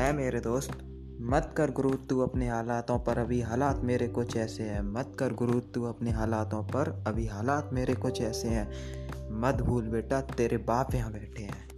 है मेरे दोस्त? मत कर गुरु, तू अपने हालातों पर अभी हालात मेरे कुछ ऐसे हैं। मत कर गुरु, तू अपने हालातों पर अभी हालात मेरे कुछ ऐसे हैं। मत भूल बेटा, तेरे बाप यहाँ बैठे हैं।